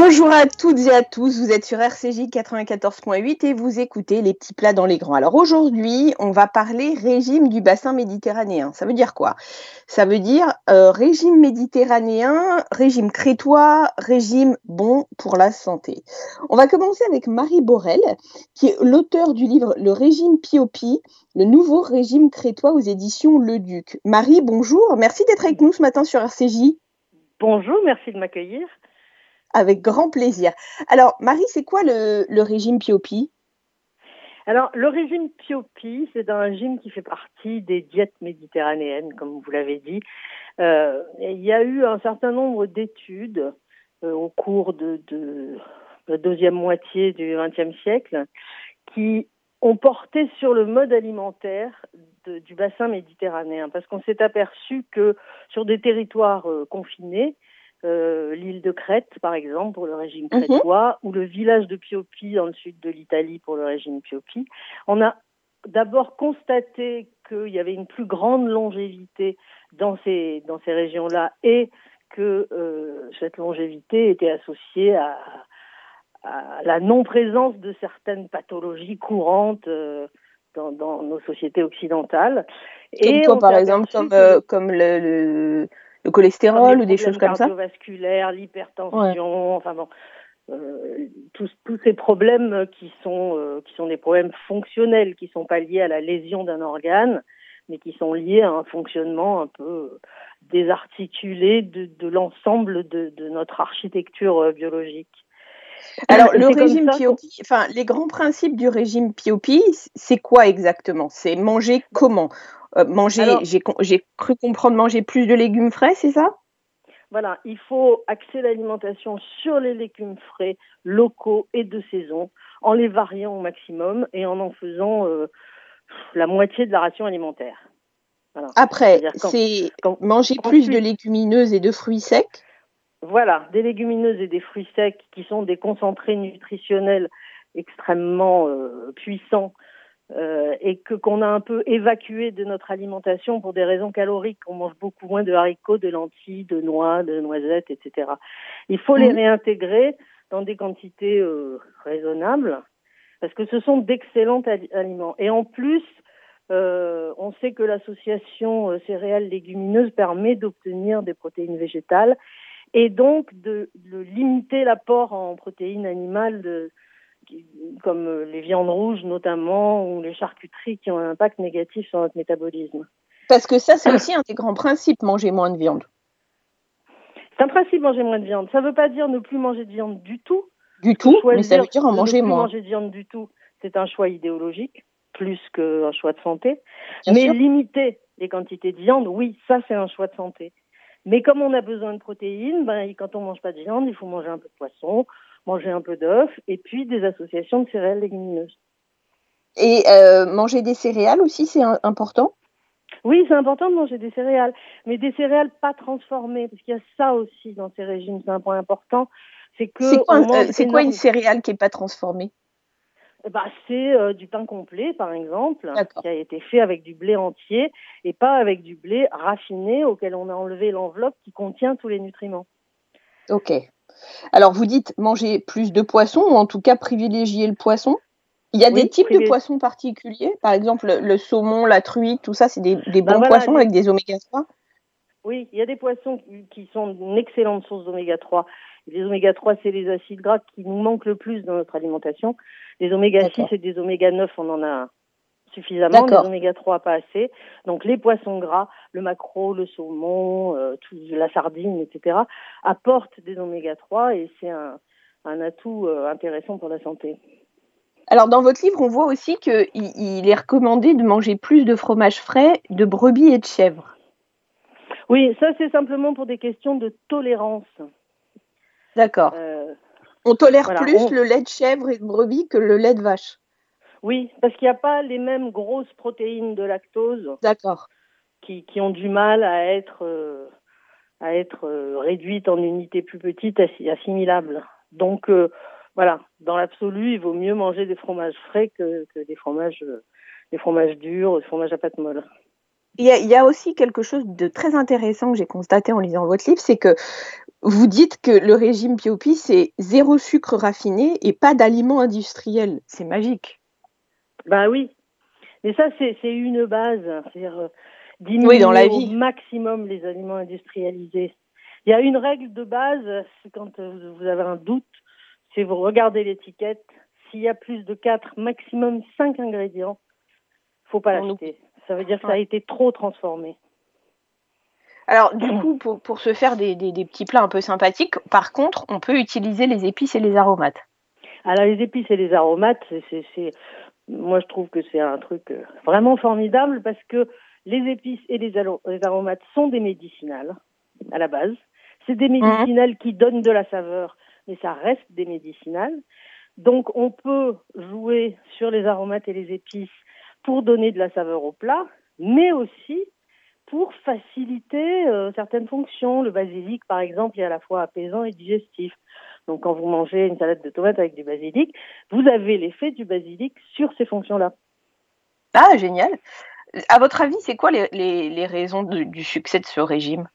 Bonjour à toutes et à tous, vous êtes sur RCJ 94.8 et vous écoutez les petits plats dans les grands. Alors aujourd'hui, on va parler régime du bassin méditerranéen. Ça veut dire quoi? Ça veut dire euh, régime méditerranéen, régime crétois, régime bon pour la santé. On va commencer avec Marie Borel, qui est l'auteur du livre Le régime Piopi, le nouveau régime crétois aux éditions Le Duc. Marie, bonjour, merci d'être avec nous ce matin sur RCJ. Bonjour, merci de m'accueillir. Avec grand plaisir. Alors, Marie, c'est quoi le, régime Piopi alors, le régime Piopi, c'est un régime qui fait partie des diètes méditerranéennes, comme vous l'avez dit. Euh, il y a eu un certain nombre d'études euh, au cours de, la deuxième moitié du XXe siècle qui ont porté sur le mode alimentaire du bassin méditerranéen, parce qu'on s'est aperçu que sur des territoires euh, confinés, euh, l'île de Crète, par exemple, pour le régime mhm. crétois, ou le village de Piopi dans le sud de l'Italie pour le régime Piopi. On a d'abord constaté qu'il y avait une plus grande longévité dans ces, dans ces régions-là et que euh, cette longévité était associée à, la non-présence de certaines pathologies courantes euh, dans, dans, nos sociétés occidentales. Comme et quoi, par exemple, comme, comme le le cholestérol ou des choses comme ça cardiovasculaires, l'hypertension, enfin bon, euh, tous, tous ces problèmes qui sont, euh, qui sont des problèmes fonctionnels, qui sont pas liés à la lésion d'un organe, mais qui sont liés à un fonctionnement un peu désarticulé de, de l'ensemble de, de, notre architecture euh, biologique. Alors, le régime Piopi, enfin, les grands principes du régime Piopi, c'est quoi exactement? C'est manger comment? Euh, manger, j'ai cru comprendre manger plus de légumes frais, c'est ça? Voilà, il faut axer l'alimentation sur les légumes frais, locaux et de saison, en les variant au maximum et en en faisant euh, la moitié de la ration alimentaire. Après, c'est manger plus de légumineuses et de fruits secs? Voilà, des légumineuses et des fruits secs qui sont des concentrés nutritionnels extrêmement euh, puissants euh, et que qu'on a un peu évacué de notre alimentation pour des raisons caloriques. On mange beaucoup moins de haricots, de lentilles, de noix, de noisettes, etc. Il faut les mmh. réintégrer dans des quantités euh, raisonnables parce que ce sont d'excellents aliments. Et en plus, euh, on sait que l'association euh, céréales légumineuses permet d'obtenir des protéines végétales et donc de, de limiter l'apport en protéines animales de, comme euh, les viandes rouges notamment, ou les charcuteries qui ont un impact négatif sur notre métabolisme. Parce que ça, c'est aussi un des grands principes, manger moins de viande. C'est un principe, manger moins de viande. Ça ne veut pas dire ne plus manger de viande du tout. Du tout, mais ça veut dire en manger ne plus moins. manger de viande du tout, c'est un choix idéologique, plus qu'un choix de santé. mais limiter les quantités de viande, oui, ça c'est un choix de santé. Mais comme on a besoin de protéines, ben, quand on mange pas de viande, il faut manger un peu de poisson, manger un peu d'œufs et puis des associations de céréales légumineuses. Et euh, manger des céréales aussi, c'est important? Oui, c'est important de manger des céréales, mais des céréales pas transformées, parce qu'il y a ça aussi dans ces régimes, c'est un point important. C'est que c'est quoi, une céréale qui n'est pas transformée? Bah, c'est euh, du pain complet, par exemple, qui a été fait avec du blé entier et pas avec du blé raffiné auquel on a enlevé l'enveloppe qui contient tous les nutriments. Ok. Alors, vous dites manger plus de poissons, ou en tout cas privilégier le poisson? Il y a des types de poissons particuliers, par exemple le, saumon, la truite, tout ça, c'est des, bah bons poissons avec des oméga 3 Oui, il y a des poissons qui sont une excellente source d'oméga 3. Les oméga 3, c'est les acides gras qui nous manquent le plus dans notre alimentation. Les oméga 6 et des oméga 9, on en a suffisamment, les oméga 3 pas assez. Donc les poissons gras, le maquereau, le saumon, euh, la sardine, etc., apportent des oméga 3 et c'est un, atout euh, intéressant pour la santé. Alors dans votre livre, on voit aussi qu'il il est recommandé de manger plus de fromage frais, de brebis et de chèvre. Oui, ça c'est simplement pour des questions de tolérance. D'accord. Euh, on tolère plus le lait de chèvre et de brebis que le lait de vache. Oui, parce qu'il n'y a pas les mêmes grosses protéines de lactose. D'accord. Qui, qui, ont du mal à être, euh, à être euh, réduites en unités plus petites, assimilables. Donc, euh, voilà, dans l'absolu, il vaut mieux manger des fromages frais que, que des fromages, des fromages durs, des fromages à pâte molle. Il y, a, il y a aussi quelque chose de très intéressant que j'ai constaté en lisant votre livre, c'est que vous dites que le régime Piopi, c'est zéro sucre raffiné et pas d'aliments industriels. C'est magique. Bah oui. Mais ça, c'est une base. C'est-à-dire euh, diminuer dans la vie. au maximum les aliments industrialisés. Il y a une règle de base, c'est quand vous avez un doute, c'est vous regardez l'étiquette. S'il y a plus de 4, maximum 5 ingrédients, faut pas l'acheter. Ça veut dire que ça a été trop transformé. Alors, du coup, pour, se faire des, petits plats un peu sympathiques, par contre, on peut utiliser les épices et les aromates. Alors, les épices et les aromates, c'est, moi, je trouve que c'est un truc euh, vraiment formidable parce que les épices et les, aromates sont des médicinales à la base. C'est des mhm. médicinales qui donnent de la saveur, mais ça reste des médicinales. Donc, on peut jouer sur les aromates et les épices pour donner de la saveur au plat, mais aussi pour faciliter euh, certaines fonctions. Le basilic, par exemple, est à la fois apaisant et digestif. Donc, quand vous mangez une salade de tomates avec du basilic, vous avez l'effet du basilic sur ces fonctions-là. Ah, génial. À votre avis, c'est quoi les, raisons du succès de ce régime?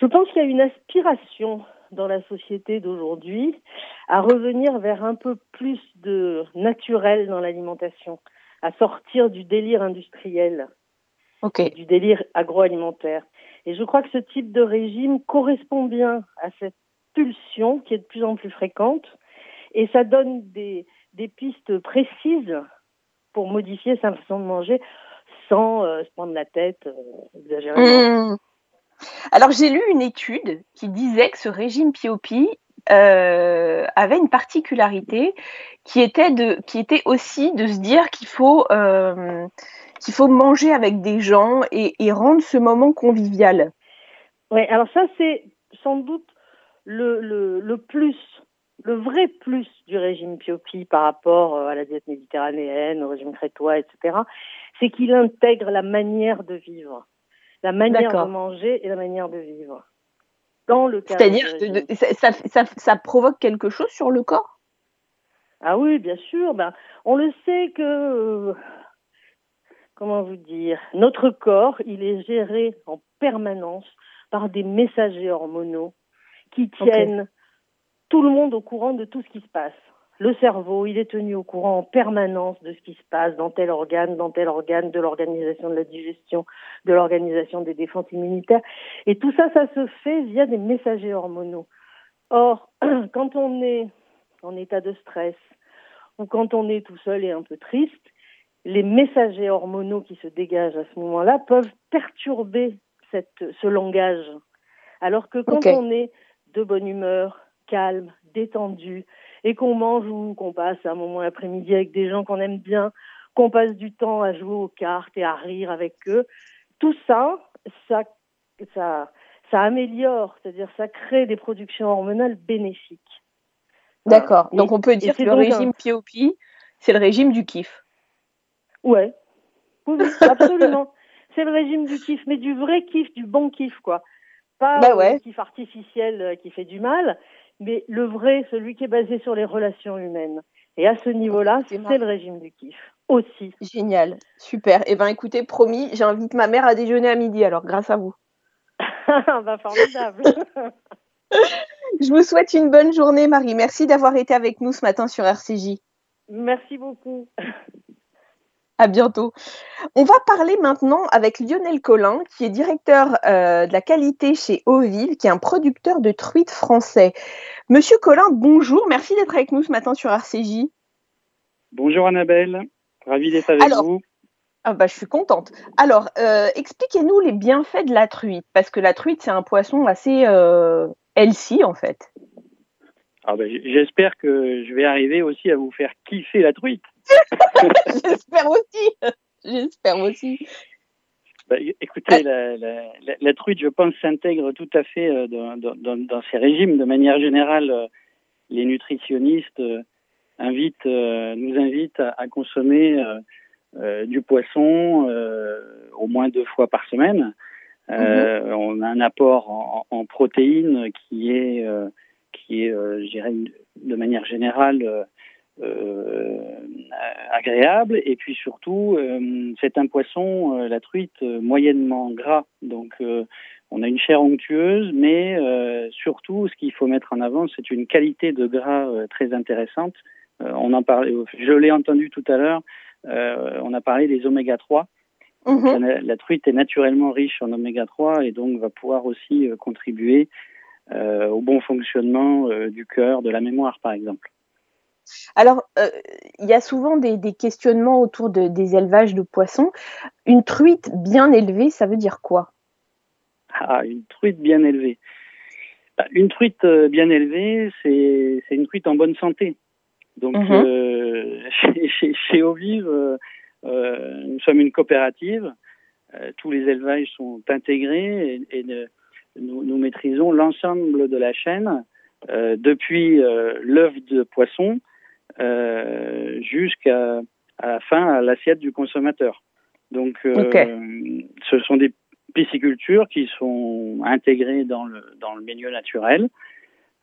Je pense qu'il y a une aspiration dans la société d'aujourd'hui à revenir vers un peu plus de naturel dans l'alimentation à sortir du délire industriel, du délire agroalimentaire. Et je crois que ce type de régime correspond bien à cette pulsion qui est de plus en plus fréquente et ça donne des, des pistes précises pour modifier sa façon de manger sans euh, se prendre la tête euh, exagérément. Mmh. Alors j'ai lu une étude qui disait que ce régime POP euh, avait une particularité qui était, de, qui était aussi de se dire qu'il faut, euh, qu'il faut manger avec des gens et, rendre ce moment convivial. Oui, alors ça c'est sans doute le, le, le, plus, le vrai plus du régime Piopi par rapport euh, à la diète méditerranéenne, au régime crétois, etc. C'est qu'il intègre la manière de vivre, la manière de manger et la manière de vivre. C'est-à-dire, ça, ça, ça, provoque quelque chose sur le corps? Ah oui, bien sûr. Ben, on le sait que, comment vous dire, notre corps, il est géré en permanence par des messagers hormonaux qui tiennent tout le monde au courant de tout ce qui se passe le cerveau, il est tenu au courant en permanence de ce qui se passe dans tel organe, dans tel organe, de l'organisation de la digestion, de l'organisation des défenses immunitaires. Et tout ça, ça se fait via des messagers hormonaux. Or, quand on est en état de stress ou quand on est tout seul et un peu triste, les messagers hormonaux qui se dégagent à ce moment-là peuvent perturber cette, ce langage. Alors que quand on est de bonne humeur, calme, détendu, et qu'on mange ou qu'on passe un moment après-midi avec des gens qu'on aime bien, qu'on passe du temps à jouer aux cartes et à rire avec eux, tout ça, ça, ça, ça améliore, c'est-à-dire ça crée des productions hormonales bénéfiques. D'accord. Donc on peut dire que le régime POP, c'est le régime du kiff. Ouais. Oui, absolument. c'est le régime du kiff, mais du vrai kiff, du bon kiff, quoi. Pas bah le kiff artificiel euh, qui fait du mal, mais le vrai, celui qui est basé sur les relations humaines. Et à ce niveau-là, c'est le régime du kiff aussi. Génial, super. Eh bien, écoutez, promis, j'invite ma mère à déjeuner à midi, alors grâce à vous. bah, formidable. Je vous souhaite une bonne journée, Marie. Merci d'avoir été avec nous ce matin sur RCJ. Merci beaucoup. À bientôt. On va parler maintenant avec Lionel Collin, qui est directeur euh, de la qualité chez Ovive, qui est un producteur de truites français. Monsieur Collin, bonjour. Merci d'être avec nous ce matin sur RCJ. Bonjour Annabelle. Ravi d'être avec vous. Ah bah, je suis contente. Alors, euh, expliquez-nous les bienfaits de la truite, parce que la truite, c'est un poisson assez euh, healthy, en fait. Ah bah, J'espère que je vais arriver aussi à vous faire kiffer la truite. J'espère aussi. J'espère aussi. Bah, écoutez, la, la, truite, je pense, s'intègre tout à fait euh, dans, dans, dans, ces régimes. De manière générale, euh, les nutritionnistes euh, invitent, nous invitent à, consommer du poisson au moins deux fois par semaine. Mm-hmm. On a un apport en, en protéines qui est, qui est, je dirais, de manière générale, euh, agréable et puis surtout euh, c'est un poisson euh, la truite moyennement gras donc on a une chair onctueuse, mais surtout, ce qu'il faut mettre en avant, c'est une qualité de gras très intéressante. on en parlait, je l'ai entendu tout à l'heure. on a parlé des oméga 3. Mhm. la, truite est naturellement riche en oméga 3 et donc va pouvoir aussi contribuer au bon fonctionnement du cœur, de la mémoire, par exemple. Alors, euh, il y a souvent des, questionnements autour des élevages de poissons. Une truite bien élevée, ça veut dire quoi? Ah, une truite bien élevée. Bah, une truite euh, bien élevée, c'est une truite en bonne santé. Donc, mhm. euh, chez, chez, Ovive, nous sommes une coopérative. tous les élevages sont intégrés et, nous, nous, maîtrisons l'ensemble de la chaîne, depuis l'œuf de poisson euh, jusqu'à la fin à l'assiette du consommateur. Donc, euh, ce sont des piscicultures qui sont intégrées dans le, dans le milieu naturel.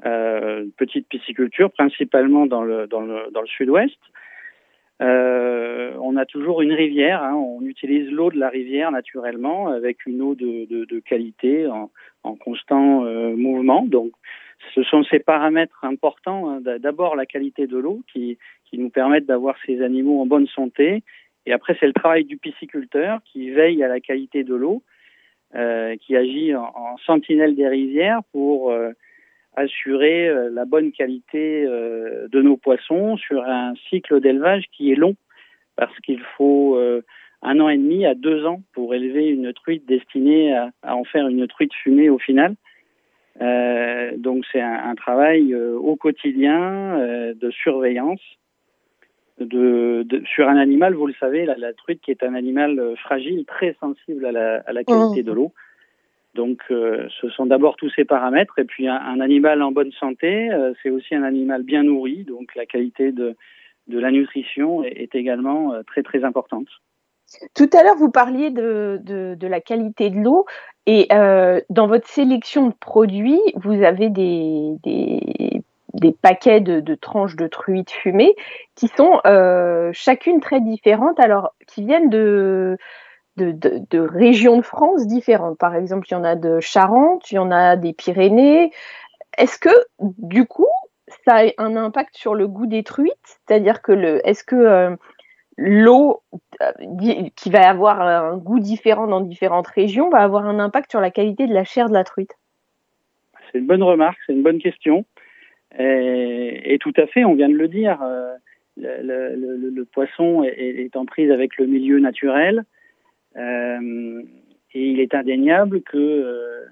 Euh, petite pisciculture, principalement dans le, dans le, dans le sud-ouest. Euh, on a toujours une rivière, hein, on utilise l'eau de la rivière naturellement avec une eau de, de, de qualité en, en constant euh, mouvement. Donc ce sont ces paramètres importants. Hein, d'abord la qualité de l'eau qui, qui nous permettent d'avoir ces animaux en bonne santé. Et après, c'est le travail du pisciculteur qui veille à la qualité de l'eau, euh, qui agit en, sentinelle des rivières pour euh, assurer euh, la bonne qualité de nos poissons sur un cycle d'élevage qui est long, parce qu'il faut un an et demi à deux ans pour élever une truite destinée à en faire une truite fumée au final. Euh, donc c'est un, un, travail euh, au quotidien euh, de surveillance de, de, sur un animal, vous le savez, la, la, truite qui est un animal fragile, très sensible à la, à la qualité mmh. de l'eau. Donc ce sont d'abord tous ces paramètres et puis un, un animal en bonne santé, c'est aussi un animal bien nourri, donc la qualité de, de la nutrition est, est également très très importante. Tout à l'heure, vous parliez de, de, la qualité de l'eau et euh, dans votre sélection de produits, vous avez des, des, paquets de, de, tranches de truites fumées qui sont euh, chacune très différentes, alors qui viennent de, de, de, régions de France différentes. Par exemple, il y en a de Charente, il y en a des Pyrénées. Est-ce que, du coup, ça a un impact sur le goût des truites? C'est-à-dire que est-ce que euh, l'eau euh, qui va avoir un goût différent dans différentes régions va avoir un impact sur la qualité de la chair de la truite C'est une bonne remarque, c'est une bonne question. Et, tout à fait, on vient de le dire, euh, le, poisson est, en prise avec le milieu naturel. Euh, et il est indéniable que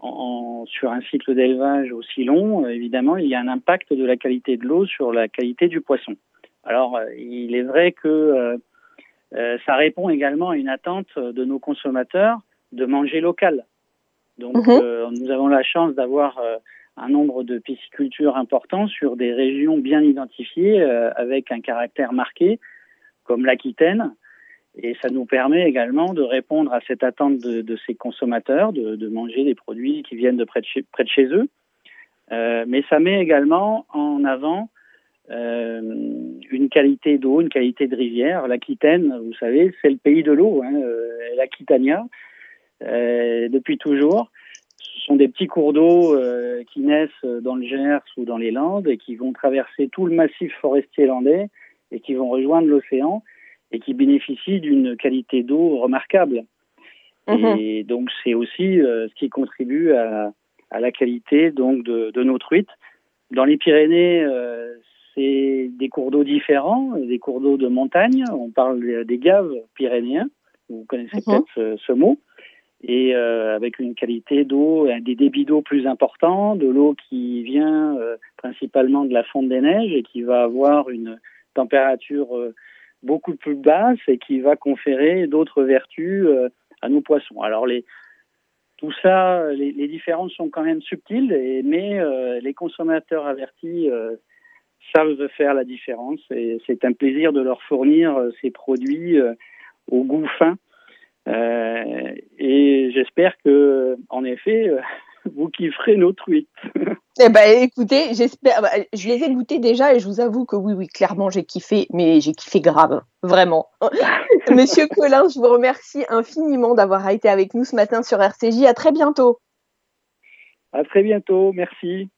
sur un cycle d'élevage aussi long, évidemment, il y a un impact de la qualité de l'eau sur la qualité du poisson. Alors, euh, il est vrai que euh, euh, ça répond également à une attente de nos consommateurs de manger local. Donc, mhm. nous avons la chance d'avoir un nombre de piscicultures importants sur des régions bien identifiées avec un caractère marqué, comme l'Aquitaine. Et ça nous permet également de répondre à cette attente de, ces consommateurs, de, manger des produits qui viennent de près de chez, près de chez eux. mais ça met également en avant euh, une qualité d'eau, une qualité de rivière. L'Aquitaine, vous savez, c'est le pays de l'eau, hein, euh, l'Aquitania, euh, depuis toujours. Ce sont des petits cours d'eau euh, qui naissent dans le Gers ou dans les Landes et qui vont traverser tout le massif forestier landais et qui vont rejoindre l'océan et qui bénéficient d'une qualité d'eau remarquable. Mhm. Et donc c'est aussi ce qui contribue à, à, la qualité donc de, de nos truites. Dans les Pyrénées, des cours d'eau différents, des cours d'eau de montagne. On parle des gaves pyrénéens. Vous connaissez mhm. peut-être ce, mot. Et euh, avec une qualité d'eau, des débits d'eau plus importants, de l'eau qui vient euh, principalement de la fonte des neiges et qui va avoir une température euh, beaucoup plus basse et qui va conférer d'autres vertus à nos poissons. Alors les, tout ça, les, les, différences sont quand même subtiles, et, mais les consommateurs avertis savent faire la différence et c'est un plaisir de leur fournir euh, ces produits euh, au goût fin. Euh, et j'espère que, en effet, vous kifferez nos tweets. Eh ben, écoutez, j'espère. Bah, je les ai goûtés déjà et je vous avoue que oui, oui, clairement, j'ai kiffé, mais j'ai kiffé grave, vraiment. Monsieur Colin, je vous remercie infiniment d'avoir été avec nous ce matin sur RCJ. À très bientôt. À très bientôt, merci.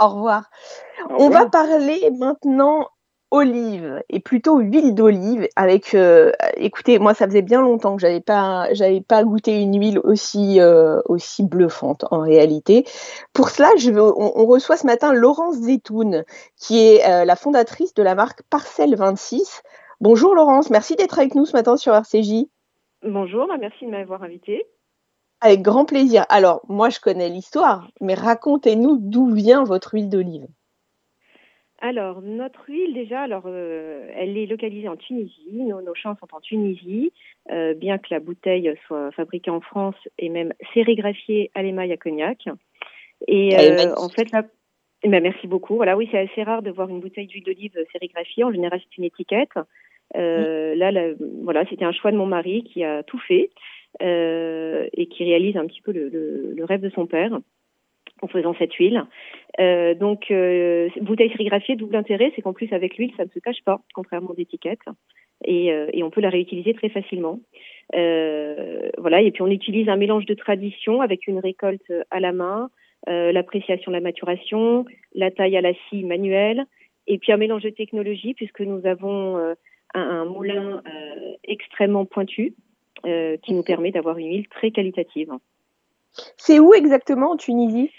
Au revoir. On va parler maintenant olive et plutôt huile d'olive avec euh, écoutez moi ça faisait bien longtemps que j'avais pas j'avais pas goûté une huile aussi euh, aussi bluffante en réalité. Pour cela je on, reçoit ce matin Laurence Zetoun qui est euh, la fondatrice de la marque Parcelle 26 bonjour Laurence. Merci d'être avec nous ce matin sur RCJ bonjour bah, merci de m'avoir invité avec grand plaisir alors moi je connais l'histoire mais racontez-nous d'où vient votre huile d'olive alors, notre huile, déjà, alors, euh, elle est localisée en Tunisie. Nos, champs sont en Tunisie, euh, bien que la bouteille soit fabriquée en France et même sérigraphiée à l'émail à cognac. Et euh, en fait, là, eh ben, merci beaucoup. Voilà, oui, c'est assez rare de voir une bouteille d'huile d'olive sérigraphiée. En général, c'est une étiquette. Là, voilà, c'était un choix de mon mari qui a tout fait et qui réalise un petit peu le rêve de son père en faisant cette huile. Euh, donc, euh, bouteille sérigraphiée, double intérêt, c'est qu'en plus avec l'huile, ça ne se cache pas, contrairement aux étiquettes, et, euh, et on peut la réutiliser très facilement. Euh, voilà, et puis on utilise un mélange de tradition avec une récolte à la main, euh, l'appréciation de la maturation, la taille à la scie manuelle, et puis un mélange de technologie puisque nous avons un, un, moulin extrêmement pointu qui nous permet d'avoir une huile très qualitative. C'est où exactement en Tunisie?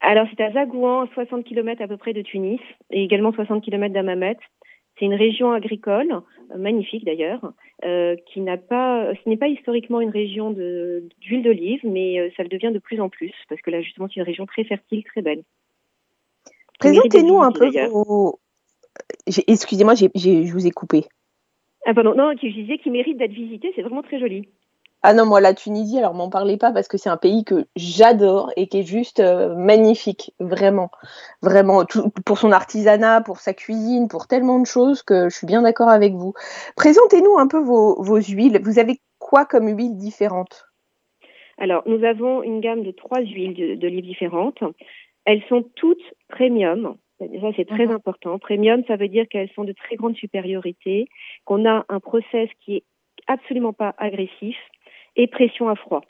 Alors, c'est à Zagouan, 60 km à peu près de Tunis, et également 60 km d'Amamet. C'est une région agricole, euh, magnifique d'ailleurs, euh, qui n'a pas, ce n'est pas historiquement une région d'huile d'olive, mais euh, ça le devient de plus en plus, parce que là, justement, c'est une région très fertile, très belle. Présentez-nous un peu vos... Excusez-moi, je vous ai coupé. Ah pardon, non, je disais qu'il mérite d'être visité, c'est vraiment très joli. Ah non, moi, la Tunisie, alors m'en parlez pas parce que c'est un pays que j'adore et qui est juste euh, magnifique, vraiment. Vraiment, pour son artisanat, pour sa cuisine, pour tellement de choses que je suis bien d'accord avec vous. Présentez-nous un peu vos, huiles. Vous avez quoi comme huiles différentes Alors, nous avons une gamme de trois huiles d'olive différentes. Elles sont toutes premium. Ça, c'est très mhm. important. Premium, ça veut dire qu'elles sont de très grande supériorité, qu'on a un process qui est absolument pas agressif et pression à froid.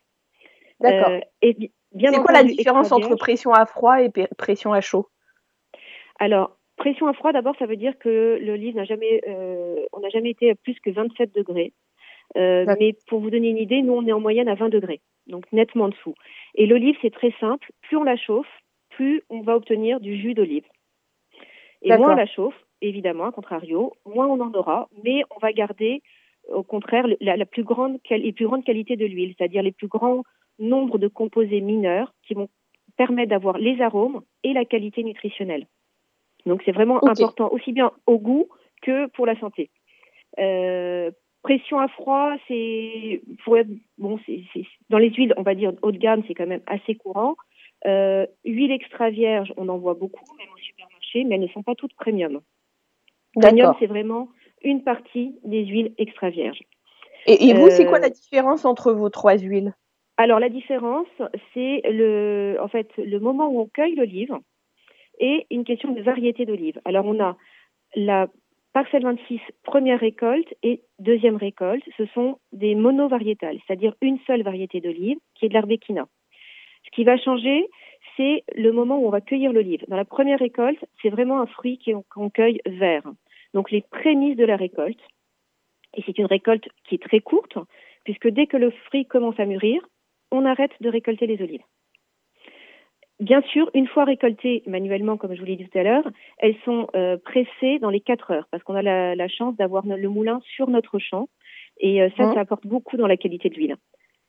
D'accord. Euh, c'est quoi la différence entre pression à froid et pression à chaud? Alors, pression à froid, d'abord, ça veut dire que le livre n'a jamais, euh, on n'a jamais été à plus que 27 degrés. Euh, mais pour vous donner une idée, nous, on est en moyenne à 20 degrés, donc nettement en dessous. Et l'olive, c'est très simple. Plus on la chauffe, plus on va obtenir du jus d'olive. Et moins on la chauffe, évidemment, à contrario, moins on en aura, mais on va garder au contraire la, plus grande, les plus grandes qualités de l'huile, c'est-à-dire les plus grands nombres de composés mineurs qui vont permettre d'avoir les arômes et la qualité nutritionnelle. Donc c'est vraiment important aussi bien au goût que pour la santé. Euh, pression à froid, c'est bon, dans les huiles, on va dire haut de gamme, c'est quand même assez courant. Euh, huile extra vierge, on en voit beaucoup, même au supermarché, mais elles ne sont pas toutes premium. Premium, c'est vraiment une partie des huiles extra vierges. Et, vous, c'est quoi euh, la différence entre vos trois huiles? Alors la différence, c'est le, en fait, le moment où on cueille l'olive et une question de variété d'olive. Alors on a la parcelle 26 première récolte et deuxième récolte, ce sont des monovariétales, c'est-à-dire une seule variété d'olive qui est de l'arbéquina. Ce qui va changer, c'est le moment où on va cueillir l'olive. Dans la première récolte, c'est vraiment un fruit qu'on cueille vert donc les prémices de la récolte. Et c'est une récolte qui est très courte, puisque dès que le fruit commence à mûrir, on arrête de récolter les olives. Bien sûr, une fois récoltées manuellement, comme je vous l'ai dit tout à l'heure, elles sont euh, pressées dans les 4 heures, parce qu'on a la, chance d'avoir le moulin sur notre champ. Et euh, ça, mmh. ça apporte beaucoup dans la qualité de l'huile.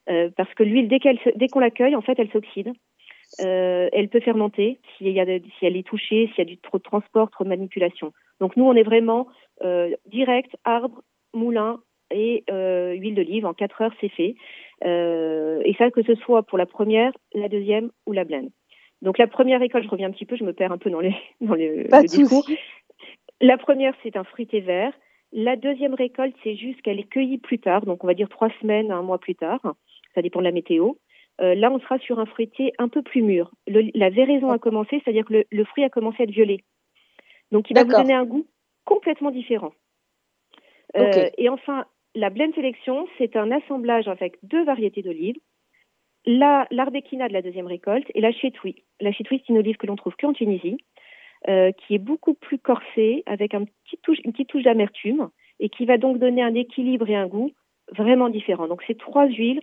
Euh, parce que l'huile, dès qu'on l'accueille, en fait, elle s'oxyde. Elle peut fermenter si, y a si elle est touchée, s'il y a du trop de transport, trop de manipulation. Donc nous, on est vraiment euh, direct, arbre, moulin et euh, huile d'olive. En 4 heures, c'est fait. Euh, et ça, que ce soit pour la première, la deuxième ou la blende. Donc la première école, je reviens un petit peu, je me perds un peu dans, les, dans les, le discours. La première, c'est un fruité vert. La deuxième récolte, c'est juste qu'elle est cueillie plus tard, donc on va dire trois semaines, un mois plus tard. Ça dépend de la météo. là, on sera sur un fruitier un peu plus mûr. la véraison a commencé, c'est-à-dire que le, fruit a commencé à être violet. Donc, il va vous donner un goût complètement différent. et enfin, la blend sélection, c'est un assemblage avec deux variétés d'olives. L'Ardekina de la deuxième récolte et la Chetui. La Chetui, c'est une olive que l'on trouve qu'en Tunisie, euh, qui est beaucoup plus corsée, avec un petit touche, une petite touche d'amertume, et qui va donc donner un équilibre et un goût vraiment différents. Donc, c'est trois huiles,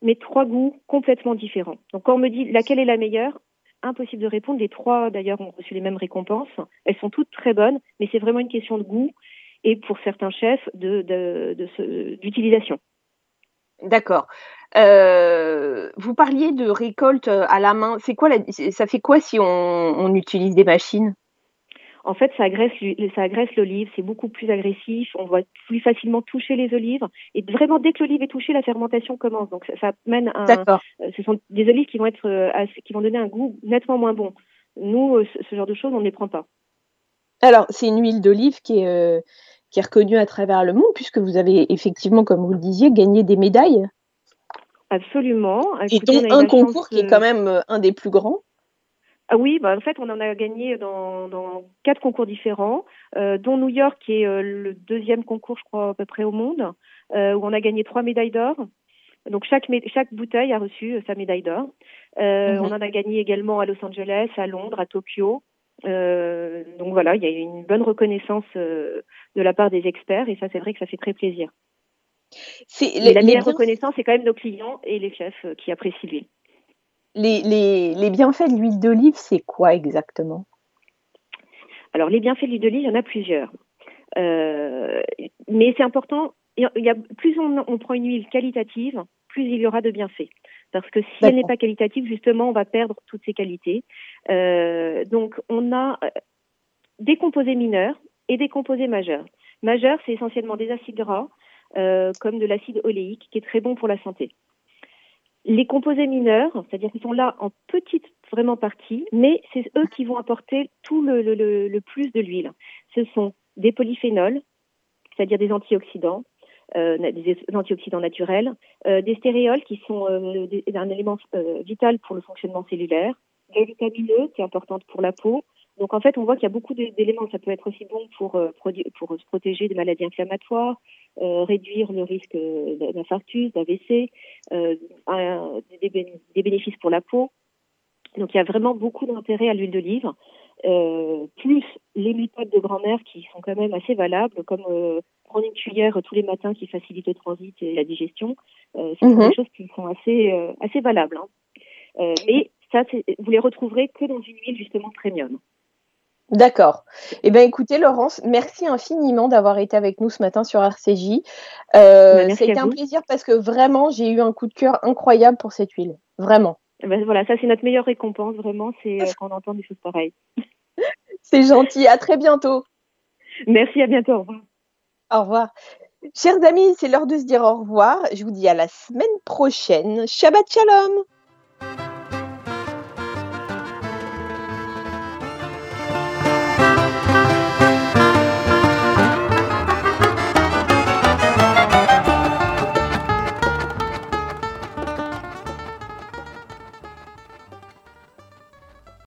mais trois goûts complètement différents. Donc, quand on me dit laquelle est la meilleure, impossible de répondre. Les trois, d'ailleurs, ont reçu les mêmes récompenses. Elles sont toutes très bonnes, mais c'est vraiment une question de goût et pour certains chefs d'utilisation. D'accord. Euh, vous parliez de récolte à la main. C'est quoi ça fait quoi si on, utilise des machines? En fait, ça agresse, ça agresse l'olive. C'est beaucoup plus agressif. On va plus facilement toucher les olives. Et vraiment, dès que l'olive est touchée, la fermentation commence. Donc, ça, mène à. D'accord. Euh, ce sont des olives qui vont être, euh, qui vont donner un goût nettement moins bon. Nous, ce genre de choses, on ne les prend pas. Alors, c'est une huile d'olive qui est qui est reconnu à travers le monde, puisque vous avez effectivement, comme vous le disiez, gagné des médailles. Absolument. Et dont un concours qui est quand même euh, un des plus grands. Ah oui, bah en fait, on en a gagné dans, quatre concours différents, euh, dont New York, qui est euh, le deuxième concours, je crois, à peu près au monde, où on a gagné trois médailles d'or. Donc chaque, chaque bouteille a reçu sa médaille d'or. Mhm. On en a gagné également à Los Angeles, à Londres, à Tokyo. Euh, donc voilà, il y a une bonne reconnaissance euh, de la part des experts et ça, c'est vrai que ça fait très plaisir. la meilleure reconnaissance, c'est quand même nos clients et les chefs euh, qui apprécient l'huile. Les, les, les, bienfaits de l'huile d'olive, c'est quoi exactement? Alors, les bienfaits de l'huile d'olive, il y en a plusieurs. mais c'est important, il y a, plus on, on, prend une huile qualitative, plus il y aura de bienfaits. Parce que si elle n'est pas qualitative, justement, on va perdre toutes ses qualités. Euh, donc, on a euh, des composés mineurs et des composés majeurs. Majeurs, c'est essentiellement des acides gras, euh, comme de l'acide oléique, qui est très bon pour la santé. Les composés mineurs, c'est-à-dire qu'ils sont là en petite vraiment partie, mais c'est eux qui vont apporter tout le, plus de l'huile. Ce sont des polyphénols, c'est-à-dire des antioxydants, euh, des antioxydants naturels, euh, des stéréols qui sont euh, un élément vital pour le fonctionnement cellulaire, des vitamines qui est importante pour la peau. Donc en fait, on voit qu'il y a beaucoup d'éléments. Ça peut être aussi bon pour, pour se protéger des maladies inflammatoires, réduire le risque d'infarctus, d'AVC, des, des bénéfices pour la peau. Donc il y a vraiment beaucoup d'intérêt à l'huile d'olive. Euh, plus les méthodes de grand-mère qui sont quand même assez valables, comme euh, prendre une cuillère tous les matins qui facilite le transit et la digestion, euh, ce sont mhm. des choses qui sont assez, euh, assez valables. Hein. mais ça, vous les retrouverez que dans une huile justement premium. D'accord. Eh bien, écoutez, Laurence, merci infiniment d'avoir été avec nous ce matin sur RCJ. Euh, bah, C'était un plaisir parce que vraiment, j'ai eu un coup de cœur incroyable pour cette huile. Vraiment. Eh ben, voilà, ça, c'est notre meilleure récompense, vraiment, c'est quand on entend des choses pareilles. C'est gentil. À très bientôt. Merci, à bientôt. Au revoir. Au revoir. Chers amis, c'est l'heure de se dire au revoir. Je vous dis à la semaine prochaine. Shabbat Shalom.